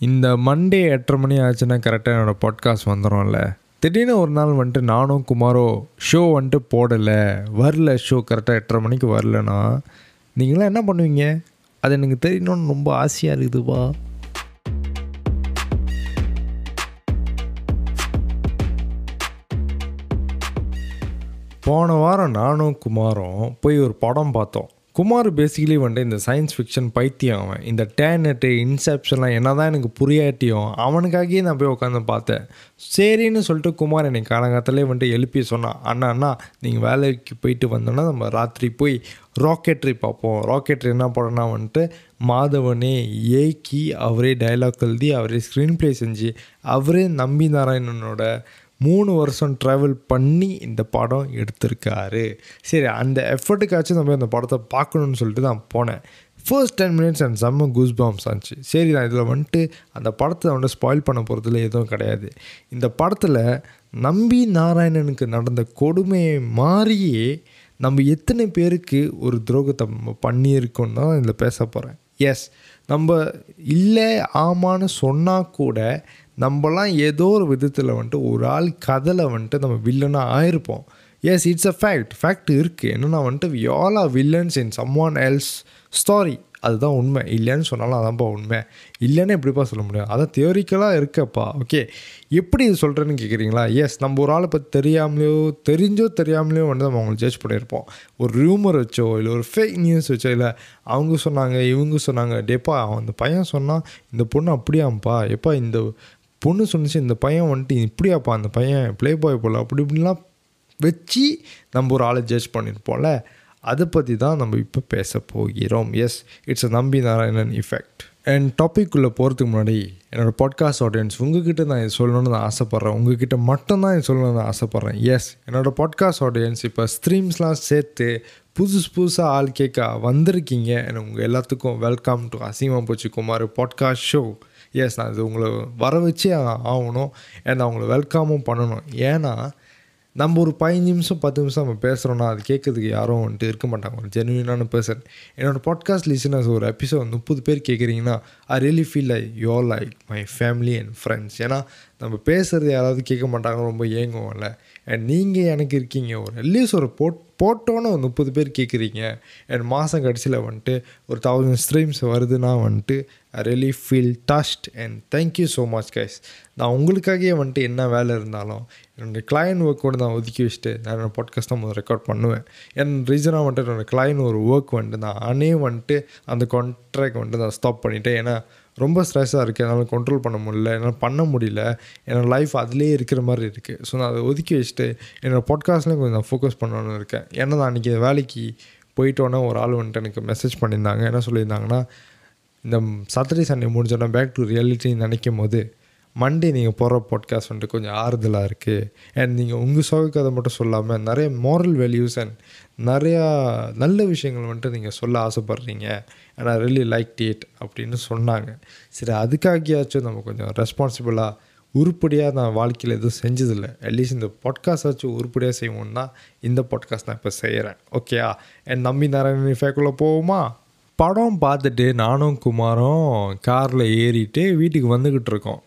இந்த மண்டே எட்டரை மணி ஆச்சுன்னா கரெக்டாக என்னோடய பாட்காஸ்ட் வந்துடும்ல திடீர்னு ஒரு நாள் வந்துட்டு நானும் குமாரோ ஷோ வந்துட்டு போடலை. வரல ஷோ கரெக்டாக எட்டரை மணிக்கு வரலன்னா நீங்களாம் என்ன பண்ணுவீங்க? அது எனக்கு தெரியணும்னு ரொம்ப ஆசையாக இருக்குதுப்பா போன வாரம் நானும் குமாரும் போய் ஒரு படம் பார்த்தோம். குமார் பேசிக்கலி வந்துட்டு இந்த சயின்ஸ் ஃபிக்ஷன் பைத்தியம் அவன். இந்த டேனட்டு இன்செப்ஷன்லாம் என்ன தான் எனக்கு புரியாட்டியும் அவனுக்காகவே நான் போய் உட்காந்து பார்த்தேன். சரின்னு சொல்லிட்டு குமார் என்னை காலங்காலத்திலே வந்துட்டு எழுப்பி சொன்னான். அண்ணா அண்ணா நீங்கள் வேலைக்கு போயிட்டு வந்தோன்னா நம்ம ராத்திரி போய் ராக்கெட்ரி பார்ப்போம். ராக்கெட்ரி என்ன படம்னா வந்துட்டு மாதவனே ஏக்கி அவரே டைலாக் எழுதி அவரே ஸ்க்ரீன் ப்ளே செஞ்சு அவரே நம்பி நாராயணனோட மூணு வருஷம் ட்ராவல் பண்ணி இந்த படம் எடுத்திருக்காரு. சரி அந்த எஃபர்ட்டுக்காச்சும் நம்ம அந்த படத்தை பார்க்கணுன்னு சொல்லிட்டு நான் போனேன். ஃபர்ஸ்ட் டென் மினிட்ஸ் அண்ட் செம்ம கூஸ் பாம்ஸ் ஆச்சு. சரி நான் இதில் வந்துட்டு அந்த படத்தை வந்துட்டு ஸ்பாயில் பண்ண போகிறதுல எதுவும் கிடையாது. இந்த படத்தில் நம்பி நாராயணனுக்கு நடந்த கொடுமையை மாறியே நம்ம எத்தனை பேருக்கு ஒரு துரோகத்தை நம்ம பண்ணியிருக்கோம் தான் இதில் பேச போகிறேன் எஸ் நம்ம இல்லை ஆமான்னு சொன்னால் கூட நம்மலாம் ஏதோ ஒரு விதத்தில் வந்துட்டு ஒரு ஆள் கதலை வந்துட்டு நம்ம வில்லனாக ஆயிருப்போம். Yes it's a fact fact இருக்குது என்னென்னா வந்துட்டு we all are villains in someone else story அதுதான் உண்மை. இல்லைன்னு சொன்னாலும் அதான்ப்பா உண்மை. இல்லைன்னு எப்படிப்பா சொல்ல முடியும்? அதான் தியோரிக்கலாக இருக்கப்பா. ஓகே எப்படி இது சொல்கிறேன்னு கேட்குறீங்களா எஸ் நம்ம ஒரு ஆளை பற்றி தெரியாமலையோ தெரிஞ்சோ தெரியாமலையோ வந்து நம்ம அவங்களை ஜட்ஜ் பண்ணியிருப்போம். ஒரு ரூமர் வச்சோ இல்லை ஒரு ஃபேக் நியூஸ் வச்சோ இல்லை அவங்க சொன்னாங்க இவங்க சொன்னாங்க. டேப்பா அந்த பையன் சொன்னால் இந்த பொண்ணு அப்படியாம்ப்பா எப்பா இந்த பொண்ணு சொன்னிச்சு இந்த பையன் வந்துட்டு இப்படியாப்பா அந்த பையன் ப்ளே பாய் போல் அப்படி இப்படிலாம் வச்சு நம்ம ஒரு ஆளை ஜட்ஜ் பண்ணியிருப்போம்ல. அதை பற்றி தான் நம்ம இப்போ பேச போகிறோம். எஸ் இட்ஸ் அ நம்பி நாராயணன் இஃபெக்ட் அண்ட் டாப்பிக்குள்ளே போகிறதுக்கு முன்னாடி என்னோடய பாட்காஸ்ட் ஆடியன்ஸ் உங்ககிட்ட நான் இது சொல்லணும்னு நான் ஆசைப்பட்றேன். உங்ககிட்ட மட்டும்தான் இது சொல்லணும்னு நான் ஆசைப்பட்றேன். எஸ் என்னோடய பாட்காஸ்ட் ஆடியன்ஸ் இப்போ ஸ்ட்ரீம்ஸ்லாம் சேர்த்து புதுசு புதுசாக ஆள் கேட்க வந்திருக்கீங்க. உங்கள் எல்லாத்துக்கும் வெல்கம் டு அசீமா போச்சு குமார் பாட்காஸ்ட் ஷோ எஸ் நான் இது உங்களை வர வச்சே ஆகணும். அண்ட் அவங்கள வெல்கமும் பண்ணணும். ஏன்னா நம்ம ஒரு பதினஞ்சு நிமிஷம் பத்து நிமிஷம் நம்ம பேசுகிறோன்னா அது கேட்குறதுக்கு யாரும் வந்துட்டு இருக்க மாட்டாங்க. ஒரு ஜென்வினான பர்சன் என்னோடய பாட்காஸ்ட் லிசனர்ஸ் ஒரு எபிசோட் முப்பது பேர் கேட்குறீங்கன்னா I really feel like your like my family and friends ஏன்னா நம்ம பேசுகிறது யாராவது கேட்க மாட்டாங்க ரொம்ப ஏங்குவோம்ல. அண்ட் நீங்கள் எனக்கு இருக்கீங்க. ஒரு அட்லீஸ்ட் ஒரு போட் போட்டோன்னு ஒரு முப்பது பேர் கேட்குறீங்க. அண்ட் மாதம் கடைசியில் வந்துட்டு ஒரு தௌசண்ட் ஸ்ட்ரீம்ஸ் வருதுன்னா வந்துட்டு I really feel dust and thank you so much guys நான் உங்களுக்காகவே வந்துட்டு என்ன வேலை இருந்தாலும் என்னோடய கிளையன் ஒர்க்கோடு நான் ஒதுக்கி வச்சுட்டு நான் என்னோடய பாட்காஸ்ட் தான் முதல் ரெக்கார்ட் பண்ணுவேன். என் ரீசனாக வந்துட்டு என்னோடய கிளையன் ஒரு ஒர்க் வந்துட்டு நான் அனே வந்துட்டு அந்த கான்ட்ராக்ட் வந்துட்டு நான் ஸ்டாப் பண்ணிவிட்டேன் ஏன்னா ரொம்ப ஸ்ட்ரெஸ்ஸாக இருக்குது என்னால் கண்ட்ரோல் பண்ண முடியல. என்னால் பண்ண முடியல. என்னோடய லைஃப் அதிலே இருக்கிற மாதிரி இருக்குது ஸோ நான் அதை ஒதுக்கி வச்சுட்டு என்னோடய பாட்காஸ்ட்லேயும் கொஞ்சம் நான் ஃபோக்கஸ் பண்ணணும்னு இருக்கேன். ஏன்னா நான் அன்றைக்கி வேலைக்கு போயிட்டோன்னே ஒரு ஆள் வந்துட்டு எனக்கு மெசேஜ் பண்ணியிருந்தாங்க. என்ன சொல்லியிருந்தாங்கன்னா இந்த சாட்டர்டே சண்டே முடிஞ்சோன்னா பேக் டு ரியாலிட்டின்னு நினைக்கும் போது மண்டே நீங்கள் போகிற பாட்காஸ்ட் வந்துட்டு கொஞ்சம் ஆறுதலாக இருக்குது அண்ட் நீங்கள் உங்கள் சோக கதை மட்டும் சொல்லாமல் நிறைய மாரல் வேல்யூஸ் அண்ட் நிறையா நல்ல விஷயங்கள் வந்துட்டு நீங்கள் சொல்ல ஆசைப்பட்றீங்க. And I really like date அப்படின்னு சொன்னாங்க. சரி அதுக்காகியாச்சும் நம்ம கொஞ்சம் ரெஸ்பான்சிபிளாக உருப்படியாக நான் வாழ்க்கையில் எதுவும் செஞ்சதில்லை. அட்லீஸ்ட் இந்த பாட்காஸ்ட் வச்சு உருப்படியாக செய்வோம்னா இந்த பாட்காஸ்ட் நான் இப்போ செய்கிறேன் ஓகேயா என் நம்பி நாராயணன் ஃபேக்குள்ளே போவோமா? படம் பார்த்துட்டு நானும் குமாரும் காரில் ஏறிட்டு வீட்டுக்கு வந்துக்கிட்டு இருக்கோம்.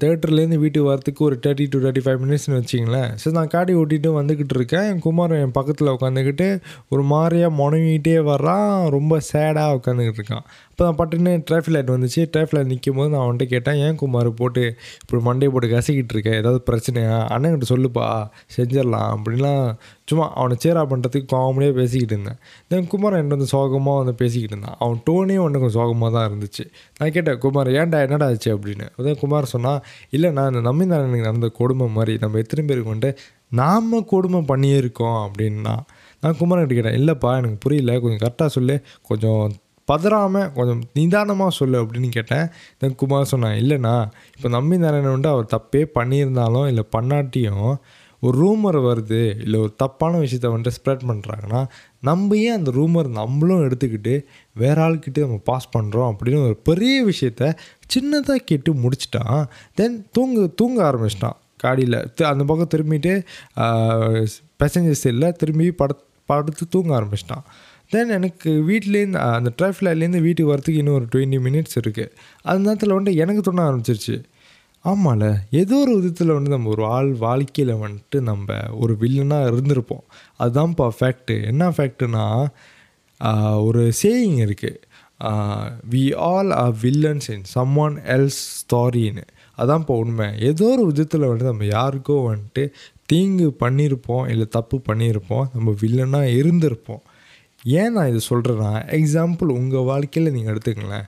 தேட்டர்லேருந்து வீட்டுக்கு வரத்துக்கு ஒரு தேர்ட்டி டு தேர்ட்டி ஃபைவ் மினிட்ஸ்னு வச்சிங்களேன் சரி நான் காடி ஓட்டிகிட்டு வந்துக்கிட்டு இருக்கேன். என் குமார் என் பக்கத்தில் உட்காந்துக்கிட்டு ஒரு மாதிரியாக முனங்கிட்டே வர்றான். ரொம்ப சேடாக உட்காந்துக்கிட்டு இருக்கான். இப்போ நான் பட்டுன்னு டிராஃபிக் லைட் வந்துச்சு. டிராஃபிக் லைட் நிற்கும் போது நான் அவன்கிட்ட கேட்டேன் ஏன் குமார் போட்டு இப்படி மண்டே போட்டு கசிக்கிட்டு இருக்கேன் ஏதாவது பிரச்சனையா? அண்ணன்கிட்ட சொல்லுப்பா செஞ்சிடலாம் அப்படின்லாம் சும்மா அவனை சேரா பண்ணுறதுக்கு காமெடியாக பேசிக்கிட்டு இருந்தேன். தென் குமார் என்கிட்ட வந்து சோகமாக வந்து பேசிக்கிட்டு இருந்தான். அவன் டோனே ஒன்று கொஞ்சம் சோகமாக தான் இருந்துச்சு. நான் கேட்டேன் குமார் ஏன்டா என்னடா ஆச்சு? அப்படின்னு. அதான் குமார் சொன்னால் இல்லை நான் இந்த நம்பி எனக்கு நடந்த கொடுமை மாதிரி நம்ம எத்தனை பேருக்கு வந்துட்டு நாம் கொடுமை பண்ணியே இருக்கோம் அப்படின்னா. நான் குமார்கிட்ட கேட்டேன் இல்லைப்பா எனக்கு புரியல. கொஞ்சம் கரெக்டாக சொல்லு. கொஞ்சம் பதறாமல் கொஞ்சம் நிதானமாக சொல்லு அப்படின்னு கேட்டேன். தென் குமார் சொன்னான் இல்லைண்ணா இப்போ நம்பி நாராயணன் அவர் தப்பே பண்ணியிருந்தாலும் இல்லை பண்ணாட்டியும் ஒரு ரூமர் வருது இல்லை ஒரு தப்பான விஷயத்த வந்துட்டு ஸ்ப்ரெட் பண்ணுறாங்கன்னா நம்ம ஏன் அந்த ரூமர் நம்மளும் எடுத்துக்கிட்டு வேற ஆள்கிட்ட நம்ம பாஸ் பண்ணுறோம் அப்படின்னு ஒரு பெரிய விஷயத்த சின்னதாக கேட்டு முடிச்சிட்டான். தென் தூங்க தூங்க ஆரம்பிச்சிட்டான். காடியில் அந்த பக்கம் திரும்பிட்டு பேசஞ்சர் சைடில் திரும்பி பட படுத்து தூங்க ஆரம்பிச்சிட்டான். தென் எனக்கு வீட்லேருந்து அந்த ட்ராஃபிக்லேருந்து வீட்டுக்கு வரத்துக்கு இன்னும் ஒரு டுவெண்ட்டி மினிட்ஸ் இருக்குது அந்த நேரத்தில் வந்துட்டு எனக்கு தோண ஆரம்பிச்சிருச்சு. ஆமாம்ல ஏதோ ஒரு விதத்தில் வந்து நம்ம ஒரு ஆள் வாழ்க்கையில் வந்துட்டு நம்ம ஒரு வில்லனாக இருந்திருப்போம். அதுதான்ப்பா ஃபேக்ட்டு என்ன ஃபேக்ட்டுனா ஒரு சேயிங் இருக்குது we all are villains in someone else ஸ்டாரின்னு அதான்ப்பா உண்மை. ஏதோ ஒரு விதத்தில் வந்துட்டு நம்ம யாருக்கோ வந்துட்டு தீங்கு பண்ணியிருப்போம் இல்லை தப்பு பண்ணியிருப்போம் நம்ம வில்லனாக இருந்திருப்போம். ஏன் நான் இது சொல்கிறேன்னா எக்ஸாம்பிள் உங்கள் வாழ்க்கையில் நீங்கள் எடுத்துக்கங்களேன்.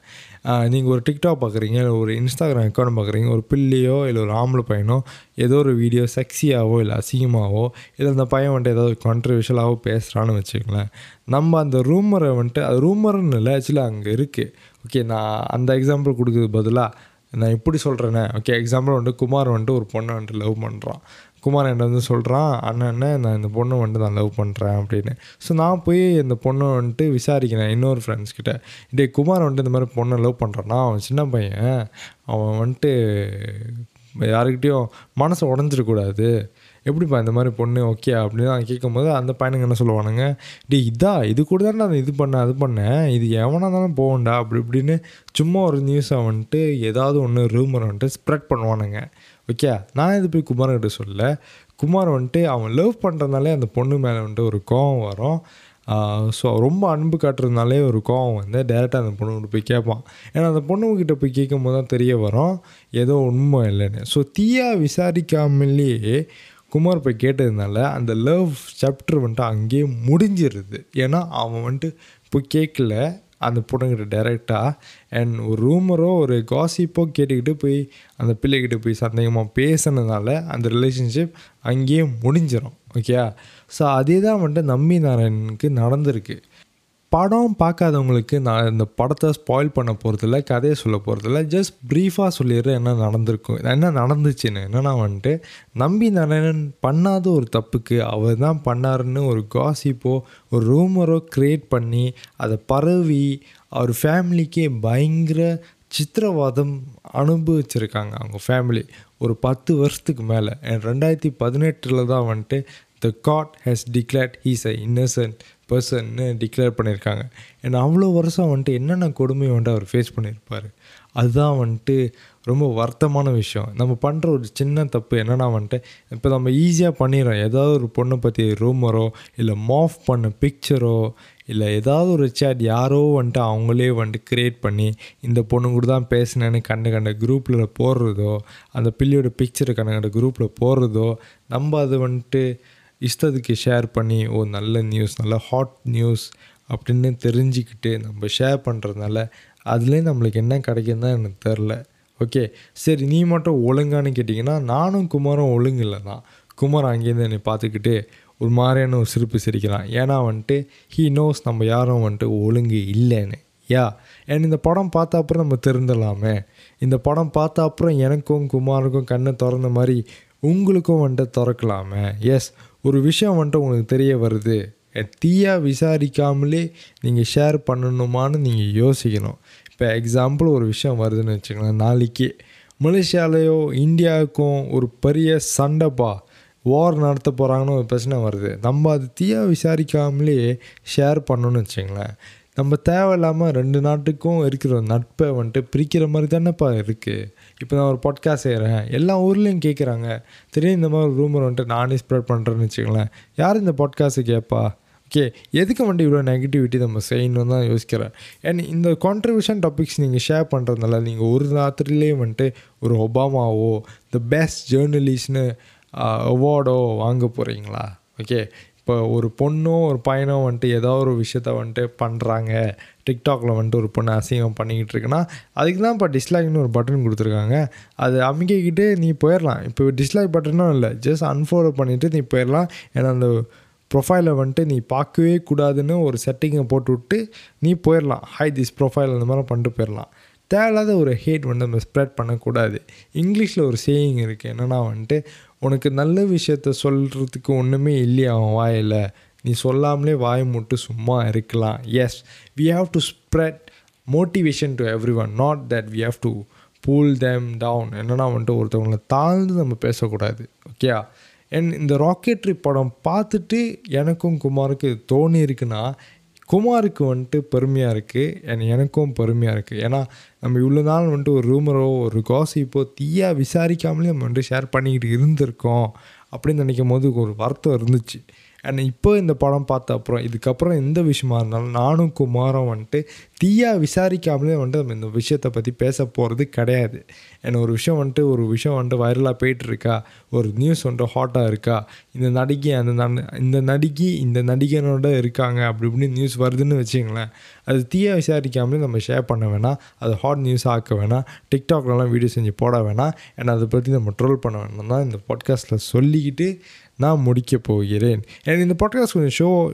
நீங்கள் ஒரு டிக்டாக் பார்க்குறீங்க இல்லை ஒரு இன்ஸ்டாகிராம் அக்கௌண்ட் பார்க்குறீங்க ஒரு பிள்ளையோ இல்லை ஒரு ஆம்பளை பையனோ ஏதோ ஒரு வீடியோ செக்ஸியாகவோ இல்லை அசிங்கமாகவோ இல்லை அந்த பையன் வந்துட்டு ஏதாவது கான்ட்ரவர்ஷியலாகவோ பேசுகிறான்னு வச்சுக்கங்களேன். நம்ம அந்த ரூமரை வந்துட்டு அது ரூமர்னு இல்லை ஆக்சுவலி அங்கே இருக்குது ஓகே நான் அந்த எக்ஸாம்பிள் கொடுக்குறது பதிலாக நான் இப்படி சொல்கிறேனே ஓகே எக்ஸாம்பிள் வந்துட்டு குமார் வந்துட்டு ஒரு பொண்ணை வந்துட்டு லவ் பண்ணுறான் குமார் என்கிட்ட வந்து சொல்கிறான் அண்ணன் அண்ணன் நான் இந்த பொண்ணை வந்துட்டு நான் லவ் பண்ணுறேன் அப்படின்னு. ஸோ நான் போய் இந்த பொண்ணை வந்துட்டு விசாரிக்கிறேன் இன்னொரு ஃப்ரெண்ட்ஸ் கிட்ட. டே குமார் வந்துட்டு இந்த மாதிரி பொண்ணை லவ் பண்ணுறான்னா அவன் சின்ன பையன் அவன் வந்துட்டு யாருக்கிட்டேயும் மனசை உடஞ்சிடக்கூடாது. எப்படிப்பா இந்த மாதிரி பொண்ணு ஓகே அப்படின்னு நான் கேட்கும்போது அந்த பையனுங்க என்ன சொல்லுவானுங்க டே இதா? இது கூட தான் நான் இது பண்ணேன் அது பண்ணேன் இது எவனாக தானே போகண்டா அப்படி இப்படின்னு சும்மா ஒரு நியூஸை வந்துட்டு ஏதாவது ஒன்று ரூமரை வந்துட்டு ஸ்ப்ரெட் பண்ணுவானுங்க. ஓகே நான் இது போய் குமார்கிட்ட சொல்ல குமார் வந்துட்டு அவன் லவ் பண்ணுறதுனாலே அந்த பொண்ணு மேலே வந்துட்டு ஒரு கோவம் வரும். ஸோ ரொம்ப அன்பு காட்டுறதுனாலே ஒரு கோவம் வந்து டேரெக்டாக அந்த பொண்ணுக்கிட்ட போய் கேட்பான். ஏன்னா அந்த பொண்ணுக்கிட்ட போய் கேட்கும் போது தான் தெரிய வரும் ஏதோ உண்மை இல்லைன்னு. ஸோ தீயாக விசாரிக்காமலேயே குமார் போய் கேட்டதுனால அந்த லவ் சாப்டர் வந்துட்டு அங்கேயே முடிஞ்சிருது. ஏன்னா அவன் வந்துட்டு போய் கேட்கல அந்த பொண்ணுக்கிட்ட டைரெக்டாக அண்ட் ஒரு ரூமரோ ஒரு காசிப்போ கேட்டுக்கிட்டு போய் அந்த பிள்ளைகிட்ட போய் சந்தேகமாக பேசினதுனால அந்த ரிலேஷன்ஷிப் அங்கேயே முடிஞ்சிடும் ஓகே ஸோ அதே தான் வந்துட்டு நம்பி நாராயணனுக்கு நடந்திருக்கு. படம் பார்க்காதவங்களுக்கு நான் இந்த படத்தை ஸ்பாயில் பண்ண போகிறதில்ல கதையை சொல்ல போகிறதில்ல ஜஸ்ட் ப்ரீஃபாக சொல்லிடுறேன் என்ன நடந்திருக்கும் என்ன நடந்துச்சுன்னு. என்னன்னா வந்துட்டு நம்பி நாராயணன் பண்ணாத ஒரு தப்புக்கு அவர் தான் பண்ணாருன்னு ஒரு காசிப்போ ஒரு ரூமரோ க்ரியேட் பண்ணி அதை பரவி அவர் ஃபேமிலிக்கே பயங்கர சித்திரவாதம் அனுபவிச்சிருக்காங்க அவங்க ஃபேமிலி ஒரு பத்து வருஷத்துக்கு மேலே. ரெண்டாயிரத்தி பதினெட்டில் தான் வந்துட்டு the god has declared he's a innocent பர்சன்னு declare பண்ணியிருக்காங்க ஏன்னா அவ்வளோ வருஷம் வந்துட்டு என்னென்ன கொடுமை வந்துட்டு அவர் ஃபேஸ் பண்ணியிருப்பார் அதுதான் வந்துட்டு ரொம்ப வருத்தமான விஷயம். நம்ம பண்ணுற ஒரு சின்ன தப்பு என்னென்னா வந்துட்டு இப்போ நம்ம ஈஸியாக பண்ணிடுறோம். ஏதாவது ஒரு பொண்ணை பற்றி ரூமரோ இல்லை மாஃப் பண்ண பிக்சரோ இல்லை ஏதாவது ஒரு சேட் யாரோ வந்துட்டு அவங்களே வந்துட்டு க்ரியேட் பண்ணி இந்த பொண்ணு கூட தான் பேசினேன்னு கண்ட கண்ட குரூப்பில் போடுறதோ அந்த பிள்ளையோட பிக்சரை கண்ட கண்ட குரூப்பில் போடுறதோ நம்ம அது வந்துட்டு இஷ்டத்துக்கு ஷேர் பண்ணி ஓ நல்ல நியூஸ் நல்ல ஹாட் நியூஸ் அப்படின்னு தெரிஞ்சுக்கிட்டு நம்ம ஷேர் பண்ணுறதுனால அதுலேயும் நம்மளுக்கு என்ன கிடைக்குன்னு தான் எனக்கு தெரில ஓகே சரி நீ மட்டும் ஒழுங்கான்னு கேட்டிங்கன்னா நானும் குமாரும் ஒழுங்கு இல்லை தான் குமார் அங்கேருந்து என்னை பார்த்துக்கிட்டு ஒரு மாதிரியான ஒரு சிரிப்பு சிரிக்கிறான். ஏன்னா வந்துட்டு ஹீ நோஸ் நம்ம யாரும் வந்துட்டு ஒழுங்கு இல்லைன்னு. யா? அண்ட் இந்த படம் பார்த்த அப்புறம் நம்ம தெரிந்துடலாமே இந்த படம் பார்த்த அப்புறம் எனக்கும் குமாருக்கும் கண்ணை திறந்த மாதிரி உங்களுக்கும் வந்துட்டு திறக்கலாமே. எஸ் ஒரு விஷயம் வந்துட்டு உங்களுக்கு தெரிய வருது தீயாக விசாரிக்காமலே நீங்கள் ஷேர் பண்ணணுமான்னு நீங்கள் யோசிக்கணும். இப்போ எக்ஸாம்பிள் ஒரு விஷயம் வருதுன்னு வச்சுக்கோங்களேன் நாளைக்கு மலேசியாலேயோ இந்தியாவுக்கும் ஒரு பெரிய சண்டைப்பா வார் நடத்த போகிறாங்கன்னு ஒரு பிரச்சனை வருது. நம்ம அது தீயாக விசாரிக்காமலே ஷேர் பண்ணணும்னு வச்சுங்களேன் நம்ம தேவையில்லாமல் ரெண்டு நாட்டுக்கும் இருக்கிற நட்பை வந்துட்டு பிரிக்கிற மாதிரி தானேப்பா இருக்குது இப்போ நான் ஒரு பாட்காஸ்ட் செய்கிறேன் எல்லா ஊர்லேயும் கேட்குறாங்க தெரியும் இந்த மாதிரி ரூமர் வந்துட்டு நானே ஸ்ப்ரெட் பண்ணுறேன்னு வச்சுங்களேன் யார் இந்த பாட்காஸ்ட்டு கேட்பா ஓகே எதுக்கு வந்துட்டு இவ்வளோ நெகட்டிவிட்டி நம்ம செய்யணும்னு தான் யோசிக்கிறேன். அண்ட் இந்த கான்ட்ரிபியூஷன் டாபிக்ஸ் நீங்கள் ஷேர் பண்ணுறதுனால நீங்கள் ஒரு ராத்திரிலேயே வந்துட்டு ஒரு ஒபாமாவோ த பெஸ்ட் ஜேர்னலிஸ்ட்னு அவார்டோ வாங்க போகிறீங்களா ஓகே இப்போ ஒரு பொண்ணோ ஒரு பையனோ வந்துட்டு ஏதோ ஒரு விஷயத்த வந்துட்டு பண்ணுறாங்க டிக்டாக்ல வந்துட்டு ஒரு பொண்ணு அசிங்கம் பண்ணிக்கிட்டு இருக்குன்னா அதுக்கு தான் இப்போ டிஸ்லைக்னு ஒரு பட்டன் கொடுத்துருக்காங்க. அது அமைக்கிக்கிட்டு நீ போயிடலாம் இப்போ டிஸ்லைக் பட்டனும் இல்லை. ஜஸ்ட் அன்ஃபாலோ பண்ணிவிட்டு நீ போயிடலாம் ஏன்னா அந்த ப்ரொஃபைலை வந்துட்டு நீ பார்க்கவே கூடாதுன்னு ஒரு செட்டிங்கை போட்டு விட்டு நீ போயிடலாம் ஹை திஸ் ப்ரொஃபைல் அந்த மாதிரி பண்ணிட்டு போயிடலாம் தேவையில்லாத ஒரு ஹேட் வந்து நம்ம ஸ்ப்ரெட் பண்ணக்கூடாது. இங்கிலீஷில் ஒரு சேயிங் இருக்குது என்னென்னா வந்துட்டு உனக்கு நல்ல விஷயத்த சொல்கிறதுக்கு ஒன்றுமே இல்லையா அவன் வாயில்? நீ சொல்லாமலே வாய் மூட்டு சும்மா இருக்கலாம். Yes we have to spread motivation to everyone not that we have to pull them down என்னென்னா வந்துட்டு ஒருத்தவங்களை தாழ்ந்து நம்ம பேசக்கூடாது. ஓகேயா அண்ட் இந்த ராக்கெட்ரி படம் பார்த்துட்டு எனக்கும் குமாருக்கு தோணி இருக்குன்னா குமாருக்கு வந்துட்டு பெருமையாக இருக்குது அண்ட் எனக்கும் பெருமையாக இருக்குது ஏன்னா நம்ம இவ்வளோ நாள் வந்துட்டு ஒரு ரூமரோ ஒரு காசிப்போ தீயாக விசாரிக்காமலே நம்ம வந்துட்டு ஷேர் பண்ணிக்கிட்டு இருந்திருக்கோம் அப்படின்னு நினைக்கும் போது ஒரு வருத்தம் இருந்துச்சு. அண்ட் இப்போ இந்த படம் பார்த்த அப்புறம் இதுக்கப்புறம் எந்த விஷயமா இருந்தாலும் நானும் குமாரும் வந்துட்டு தீயா விசாரிக்காமலே வந்துட்டு நம்ம இந்த விஷயத்தை பற்றி பேச போகிறது கிடையாது. ஏன்னா ஒரு விஷயம் வந்துட்டு ஒரு விஷயம் வந்துட்டு வைரலாக போயிட்டுருக்கா? ஒரு நியூஸ் வந்துட்டு ஹாட்டாக இருக்கா? இந்த நடிகை அந்த நன்- இந்த நடிகை இந்த நடிகனோட இருக்காங்க அப்படி இப்படின்னு நியூஸ் வருதுன்னு வச்சுங்களேன் அது தீயா விசாரிக்காமலே நம்ம ஷேர் பண்ண வேணாம். அது ஹாட் நியூஸ் ஆக்க வேணாம். டிக்டாக்லலாம் வீடியோ செஞ்சு போட வேணாம். ஏன்னா அதை பற்றி நம்ம ட்ரோல் பண்ண வேணாம் தான் இந்த பாட்காஸ்ட்டில் சொல்லிக்கிட்டு நான் முடிக்க போகிறேன். எனக்கு இந்த பாட்காஸ்ட் கொஞ்சம்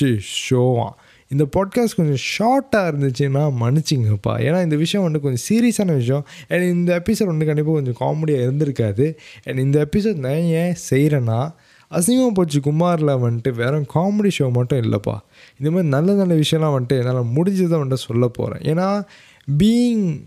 ஷோ ஷோவான் இந்த பாட்காஸ்ட் கொஞ்சம் ஷார்ட்டாக இருந்துச்சுன்னா மன்னிச்சிங்கப்பா. ஏன்னா இந்த விஷயம் வந்து கொஞ்சம் சீரியஸான விஷயம். எனக்கு இந்த எபிசோட் வந்து கண்டிப்பாக கொஞ்சம் காமெடியாக இருந்திருக்காது. அண்ட் இந்த எபிசோட் நான் ஏன் செய்கிறேன்னா அசிங்கம் போச்சு குமாரில் வந்துட்டு வெறும் காமெடி ஷோ மட்டும் இல்லைப்பா. இந்த மாதிரி நல்ல நல்ல விஷயம்லாம் வந்துட்டு என்னால் முடிஞ்சதை வந்துட்டு சொல்ல போகிறேன் ஏன்னா பீயிங்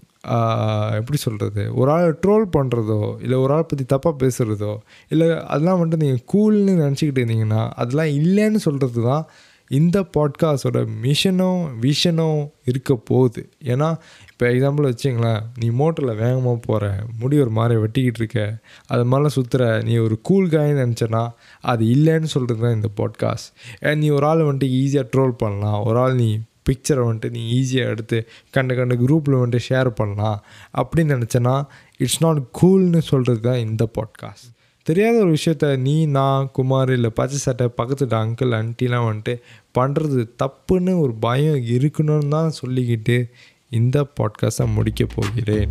எப்படி சொல்கிறது ஒரு ஆள் ட்ரோல் பண்ணுறதோ இல்லை ஒரு ஆள் பற்றி தப்பாக பேசுகிறதோ இல்லை அதெல்லாம் வந்துட்டு நீங்கள் கூல்னு நினச்சிக்கிட்டு இருந்தீங்கன்னா அதெல்லாம் இல்லைன்னு சொல்கிறது தான் இந்த பாட்காஸ்டோட மிஷனும் விஷனும் இருக்க போகுது. ஏன்னா இப்போ எக்ஸாம்பிள் வச்சிங்களேன் நீ மோட்டரில் வேகமாக போகிற முடி ஒரு மாதிரி வெட்டிக்கிட்டு இருக்க அது மாதிரிலாம் சுற்றுற நீ ஒரு கூல் காயின்னு நினச்சனா அது இல்லைன்னு சொல்கிறது தான் இந்த பாட்காஸ்ட் ஏன் நீ ஒரு ஆள் வந்துட்டு ஈஸியாக ட்ரோல் பண்ணலாம் ஒரு ஆள் நீ பிக்சரை வந்துட்டு நீ ஈஸியாக எடுத்து கண்ட கண்ட குரூப்பில் வந்துட்டு ஷேர் பண்ணலாம் அப்படின்னு நினச்சேன்னா இட்ஸ் நாட் கூல்னு சொல்கிறது தான் இந்த பாட்காஸ்ட் தெரியாத ஒரு விஷயத்த நீ நான் குமார் இல்லை பச்சை சட்டை பக்கத்துட்டு அங்கிள் ஆன்ட்டிலாம் வந்துட்டு பண்ணுறது தப்புன்னு ஒரு பயம் இருக்கணும்னு தான் சொல்லிக்கிட்டு இந்த பாட்காஸ்ட்டை முடிக்க போகிறேன்.